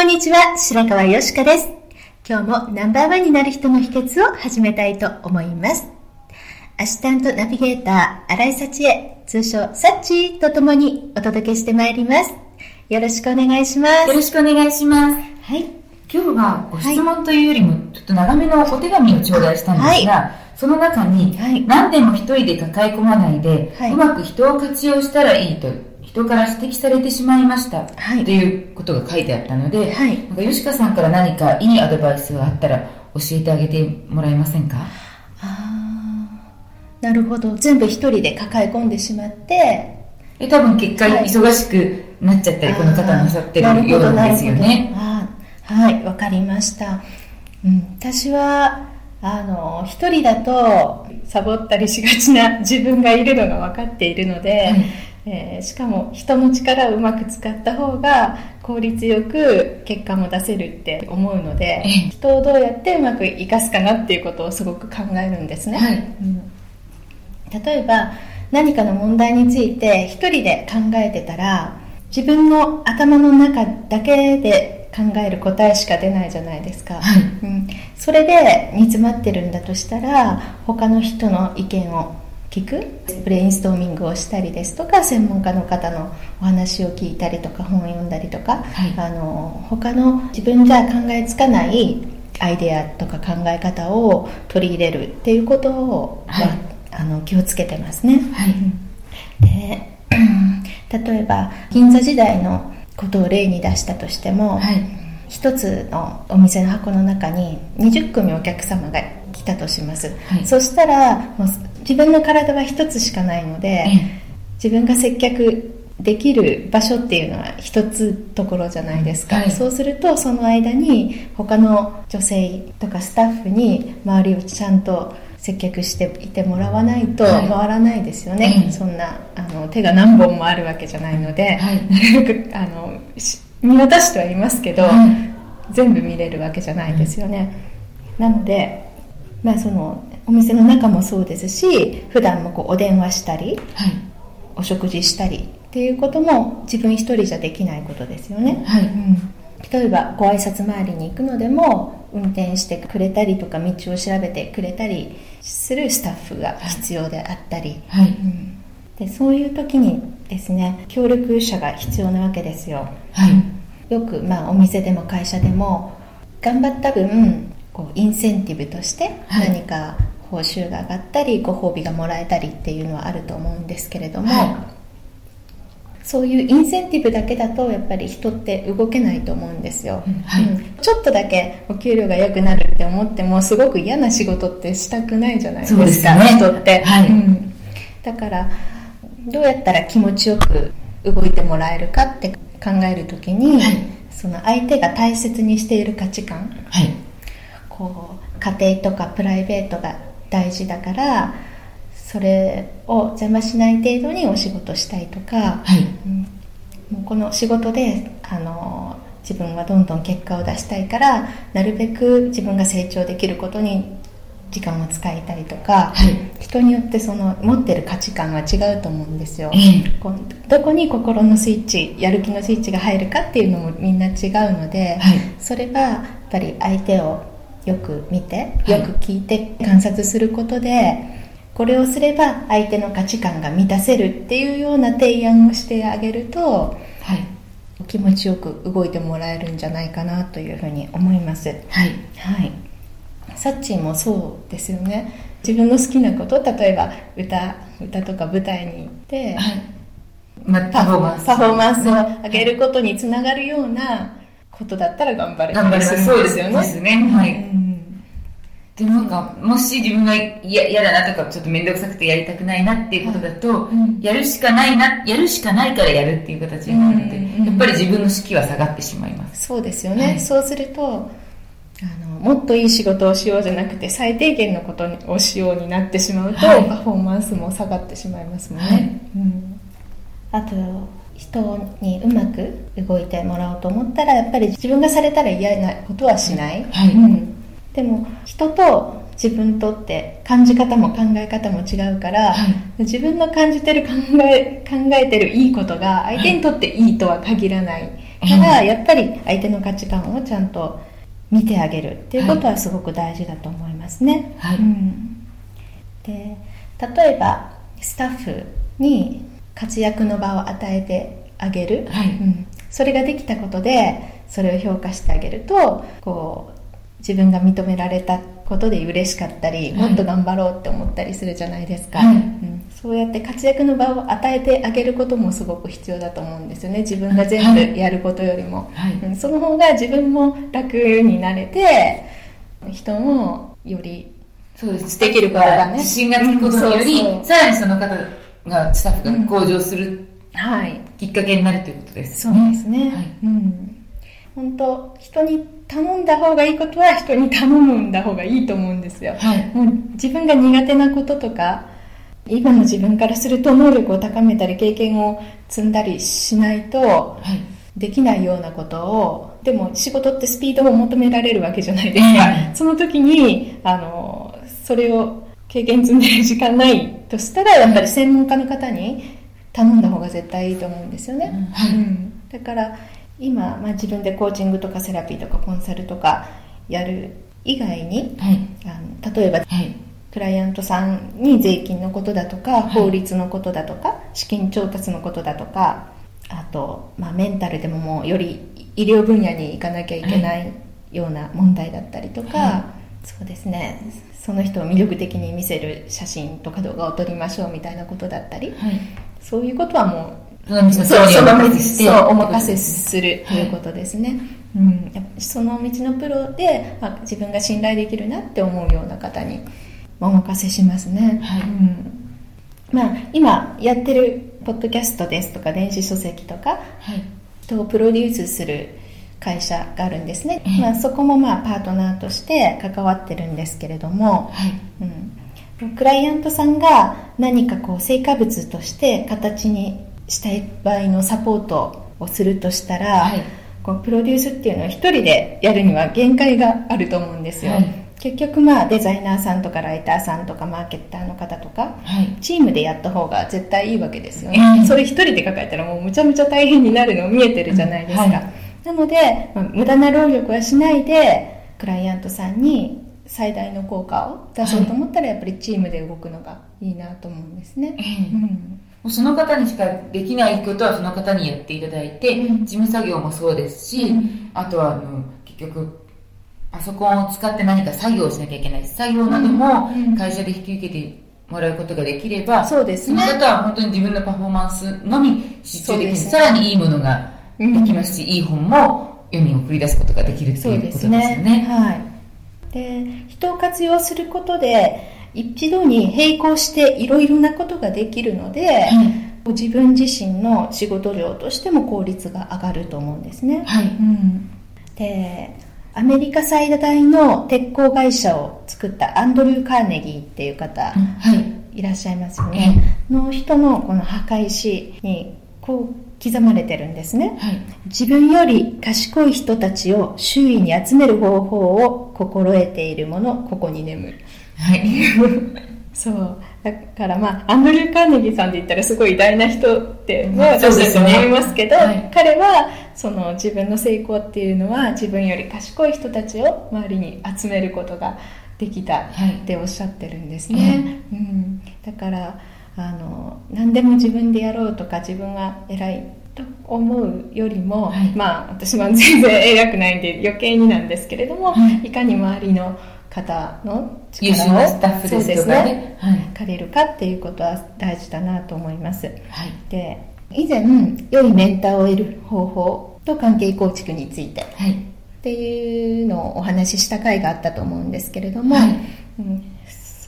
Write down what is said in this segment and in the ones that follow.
こんにちは。白川よしかです。今日もナンバーワンになる人の秘訣を始めたいと思います。アシスタントナビゲーター、新井幸恵、通称サッチーと共にお届けしてまいります。よろしくお願いします。よろしくお願いします。はい。今日はご質問というよりも、ちょっと長めのお手紙を頂戴したんですが、はい、その中に、何でも一人で抱え込まないで、はい、うまく人を活用したらいいと人から指摘されてしまいました、はい、ということが書いてあったので、はい、なんか吉川さんから何かいいアドバイスがあったら教えてあげてもらえませんか？あなるほど。全部一人で抱え込んでしまって。え多分結果忙しくなっちゃったり、この方なさってるようなんですよね。はいわかりました、うん、私はあの一人だとサボったりしがちな自分がいるのが分かっているので、はいえー、しかも人の力をうまく使った方が効率よく結果も出せるって思うので人をどうやってうまく生かすかなっていうことをすごく考えるんですね、はい。うん、例えば何かの問題について一人で考えてたら自分の頭の中だけで考える答えしか出ないじゃないですか、はい、うん、それで煮詰まってるんだとしたら他の人の意見を聞くブレインストーミングをしたりですとか専門家の方のお話を聞いたりとか本を読んだりとか、はい、あの他の自分じゃ考えつかないアイデアとか考え方を取り入れるっていうことを、はい、あの気をつけてますね、はい、で 例えば銀座時代のことを例に出したとしても、はい、一つのお店の箱の中に20組お客様が来たとします、はい、そしたらもう自分の体は一つしかないので、自分が接客できる場所っていうのは一つところじゃないですか、はい、そうするとその間に他の女性とかスタッフに周りをちゃんと接客していてもらわないと回らないですよね、はい、そんなあの手が何本もあるわけじゃないので、はい、なるべくあの見渡してはいますけど、全部見れるわけじゃないですよね、なのでまあそのお店の中もそうですし普段もこうお電話したり、はい、お食事したりっていうことも自分一人じゃできないことですよね、はい、うん、例えばご挨拶回りに行くのでも運転してくれたりとか道を調べてくれたりするスタッフが必要であったり、はい、うん、でそういう時にですね協力者が必要なわけですよ、はい、よく、まあ、お店でも会社でも頑張った分こうインセンティブとして何か報酬が上がったりご褒美がもらえたりっていうのはあると思うんですけれども、はい、そういうインセンティブだけだとやっぱり人って動けないと思うんですよ、はい。うん、ちょっとだけお給料が良くなるって思ってもすごく嫌な仕事ってしたくないじゃないですかす、ね、人って、はい。うん、だからどうやったら気持ちよく動いてもらえるかって考える時に、その相手が大切にしている価値観、こう家庭とかプライベートが大事だからそれを邪魔しない程度にお仕事したいとか、はい、うん、もうこの仕事であの自分はどんどん結果を出したいからなるべく自分が成長できることに時間を使いたいとか、はい、人によってその持ってる価値観は違うと思うんですよ、どこに心のスイッチやる気のスイッチが入るかっていうのもみんな違うので、はい、それはやっぱり相手をよく見てよく聞いて観察することで、これをすれば相手の価値観が満たせるっていうような提案をしてあげると、はい、気持ちよく動いてもらえるんじゃないかなというふうに思います。はい、はい、サッチーもそうですよね。自分の好きなこと例えば歌歌とか舞台に行って、はい。まあ、パフォーマンス。パフォーマンスを上げることにつながるようなことだったら頑張れ頑張れそうですよね。ね。はい。うんでもなんか、もし自分が嫌だなとか、ちょっと面倒くさくてやりたくないなっていうことだと、うん、やるしかないな、やるしかないからやるっていう形になるので、うん、やっぱり自分の士気は下がってしまいます。そうですよね。はい、そうすると、あの、もっといい仕事をしようじゃなくて、最低限のことをしようになってしまうと、はい、パフォーマンスも下がってしまいますもんね。はい、うんあと人にうまく動いてもらおうと思ったらやっぱり自分がされたら嫌なことはしない、はい、うん、でも人と自分とって感じ方も考え方も違うから、はい、自分の感じてる考え考えてるいいことが相手にとっていいとは限らない、はい、からやっぱり相手の価値観をちゃんと見てあげるっていうことはすごく大事だと思いますね、はい。うん、で例えばスタッフに活躍の場を与えてあげる、はい。うん、それができたことでそれを評価してあげるとこう自分が認められたことで嬉しかったり、もっと頑張ろうって思ったりするじゃないですか、はい、うん、そうやって活躍の場を与えてあげることもすごく必要だと思うんですよね。自分が全部やることよりも、はい。うん、その方が自分も楽になれて人もよりそうです。できることがね。自信がつくことにより、うん、さらにその方がスタッフが向上する、はい、きっかけになるということです、ね、そうですね、はい。うん、本当人に頼んだ方がいいことは人に頼んだ方がいいと思うんですよ、はい、もう自分が苦手なこととか今の自分からすると能力を高めたり経験を積んだりしないと、はい、できないようなことをでも仕事ってスピードを求められるわけじゃないですか、はい、その時にあのそれを経験積んでる時間ないとしたらやっぱり専門家の方に頼んだ方が絶対いいと思うんですよね、はい、うん、だから今、まあ、自分でコーチングとかセラピーとかコンサルとかやる以外に、はい、あの例えば、はい、クライアントさんに税金のことだとか、法律のことだとか資金調達のことだとかあと、まあ、メンタルでももうより医療分野に行かなきゃいけないような問題だったりとか、そうですね。その人を魅力的に見せる写真とか動画を撮りましょうみたいなことだったり、はい、そういうことはもうその道そうお任せするということですね、はい、うん、その道のプロで、まあ、自分が信頼できるなって思うような方にお任せしますね、はい、うん。まあ、今やってるポッドキャストですとか電子書籍とか、はい、人をプロデュースする会社があるんですね、まあ、そこもまあパートナーとして関わってるんですけれども、はい。うん、クライアントさんが何かこう成果物として形にしたい場合のサポートをするとしたら、はい、こうプロデュースっていうのは一人でやるには限界があると思うんですよ、はい、結局まあデザイナーさんとかライターさんとかマーケッターの方とか、はい、チームでやった方が絶対いいわけですよね、それ一人で抱えたらもうむちゃむちゃ大変になるの見えてるじゃないですか、なので、まあ、無駄な労力はしないでクライアントさんに最大の効果を出そうと思ったら、やっぱりチームで動くのがいいなと思うんですね、うん、その方にしかできないことはその方にやっていただいて、うん、事務作業もそうですし、うん、あとはあの結局パソコンを使って何か作業をしなきゃいけない。作業なども会社で引き受けてもらうことができれば、そうですね。その方は本当に自分のパフォーマンスのみ集中できる、さらにいいものができますし、いい本も世に送り出すことができるということですよね。ねはい。で、人を活用することで、一度に並行していろいろなことができるので、うん、自分自身の仕事量としても効率が上がると思うんですね。はい。うん、で、アメリカ最大の鉄鋼会社を作ったアンドリュー・カーネギーっていう方、はい、いらっしゃいますよね。の人のこの破壊史にこう刻まれてるんですね、はい、自分より賢い人たちを周囲に集める方法を心得ているものここに眠る。はい。そう。だからまあアンドリュー・カーネギーさんで言ったらすごい偉大な人ってね、私たちも思いますけど、はい、彼はその自分の成功っていうのは自分より賢い人たちを周りに集めることができたっておっしゃってるんですね、うん、だからあの何でも自分でやろうとか自分が偉いと思うよりも、はい、まあ私は全然偉くないんで余計になんですけれども、はい、いかに周りの方の力をスタッフですね、ねはい、借りるかっていうことは大事だなと思います、はい、で以前良いメンターを得る方法と関係構築について、はい、っていうのをお話しした回があったと思うんですけれども、はい、うん、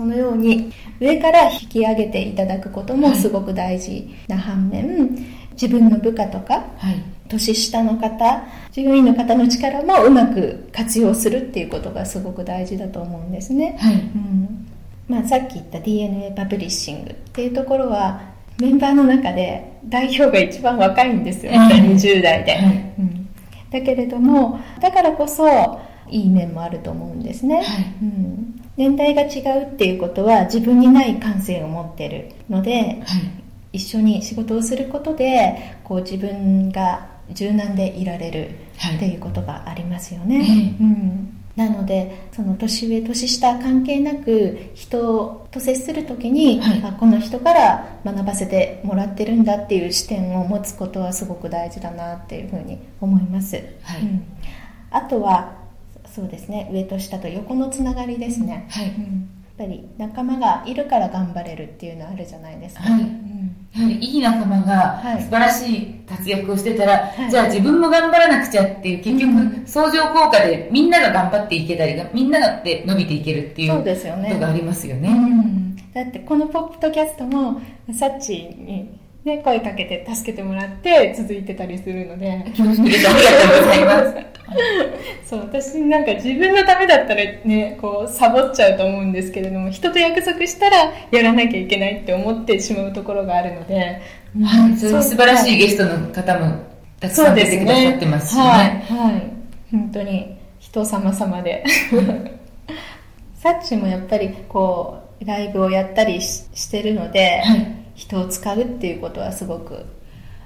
そのように上から引き上げていただくこともすごく大事な反面、自分の部下とか、はい、年下の方従業員の方の力もうまく活用するっていうことがすごく大事だと思うんですね、はい。うん。まあ、さっき言った DNA パブリッシングっていうところはメンバーの中で代表が一番若いんですよ、はい、20代で、はい、うん、だけれどもだからこそいい面もあると思うんですね、はい、うん、年代が違うっていうことは自分にない感性を持ってるので、一緒に仕事をすることでこう自分が柔軟でいられるっていうことがありますよね、うん。なのでその年上年下関係なく人と接する時に、はい、あこの人から学ばせてもらってるんだっていう視点を持つことはすごく大事だなっていうふうに思います、はい、うん、あとはそうですね。上と下と横のつながりですね、はい、うん、やっぱり仲間がいるから頑張れるっていうのはあるじゃないですか、はい。いい仲間が素晴らしい活躍をしてたら、はい、じゃあ自分も頑張らなくちゃっていう結局相乗効果でみんなが頑張っていけたりみんながって伸びていけるっていうことがありますよね。うん、だってこのポッドキャストもサッチにね、声かけて助けてもらって続いてたりするので。気持ちいいです。ありがとうございます。そう、私なんか自分のためだったらね、こう、サボっちゃうと思うんですけれども、人と約束したらやらなきゃいけないって思ってしまうところがあるので。はい、そういう素晴らしいゲストの方もたくさん出てくださってますしね。はい、はい。本当に人様様で。サッチもやっぱりこう、ライブをやったりしてるので、はい人を使うっていうことはすごく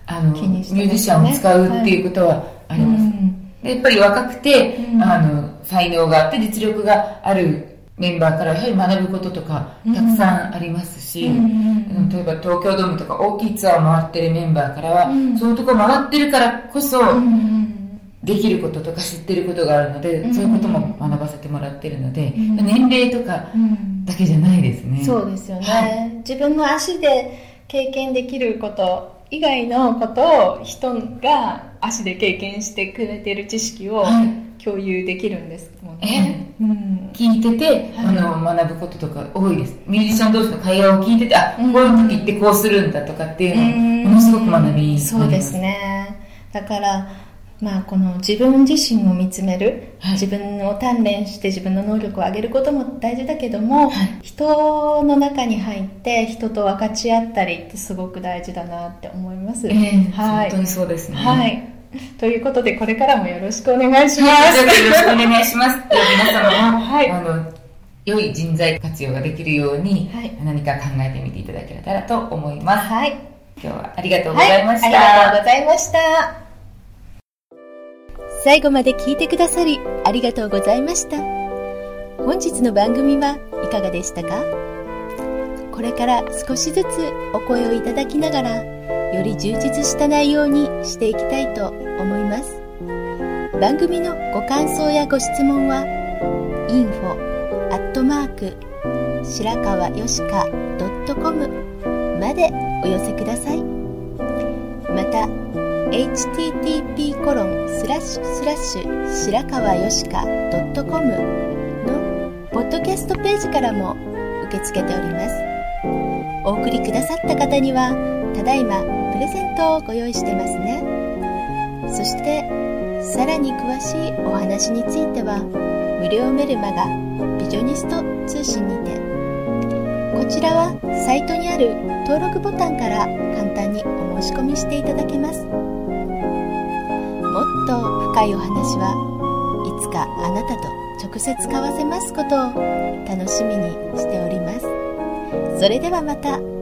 あの、ね、ミュージシャンを使うっていうことはあります、はい、やっぱり若くて、うん、あの才能があって実力があるメンバーからやはり学ぶこととかたくさんありますし、うん、例えば東京ドームとか大きいツアーを回ってるメンバーからは、うん、そういうとこ回ってるからこそ、できることとか知ってることがあるので、そういうことも学ばせてもらってるので、年齢とかだけじゃないですね。そうですよね、はい、自分の足で経験できること以外のことを人が足で経験してくれてる知識を共有できるんですもんね。え？ー、うん、聞いてて、あの学ぶこととか多いです。ミュージシャン同士の会話を聞いてて、あ、こういう時ってこうするんだとかっていうのをものすごく学びそうですね。だからまあ、この自分自身を見つめる、はい、自分を鍛錬して自分の能力を上げることも大事だけども、はい、人の中に入って人と分かち合ったりってすごく大事だなって思います、えー、はい、本当にそうですね、はい、ということでこれからもよろしくお願いします、はい、よろしくお願いします。皆様も、はい、あの良い人材活用ができるように、はい、何か考えてみていただけたらと思います、はい、今日はありがとうございました、はい、ありがとうございました。最後まで聞いてくださりありがとうございました。本日の番組はいかがでしたか？これから少しずつお声をいただきながら、より充実した内容にしていきたいと思います。番組のご感想やご質問は、info アットマーク白川よしか .com までお寄せください。また、http コロンスラッシュスラッシュ白川よしか .com のポッドキャストページからも受け付けておりますお送りくださった方にはただいまプレゼントをご用意してますね。そしてさらに詳しいお話については無料メルマガビジョニスト通信にてこちらはサイトにある登録ボタンから簡単にお申し込みしていただけます。もっと深いお話はいつかあなたと直接交わせますことを楽しみにしております。それではまた。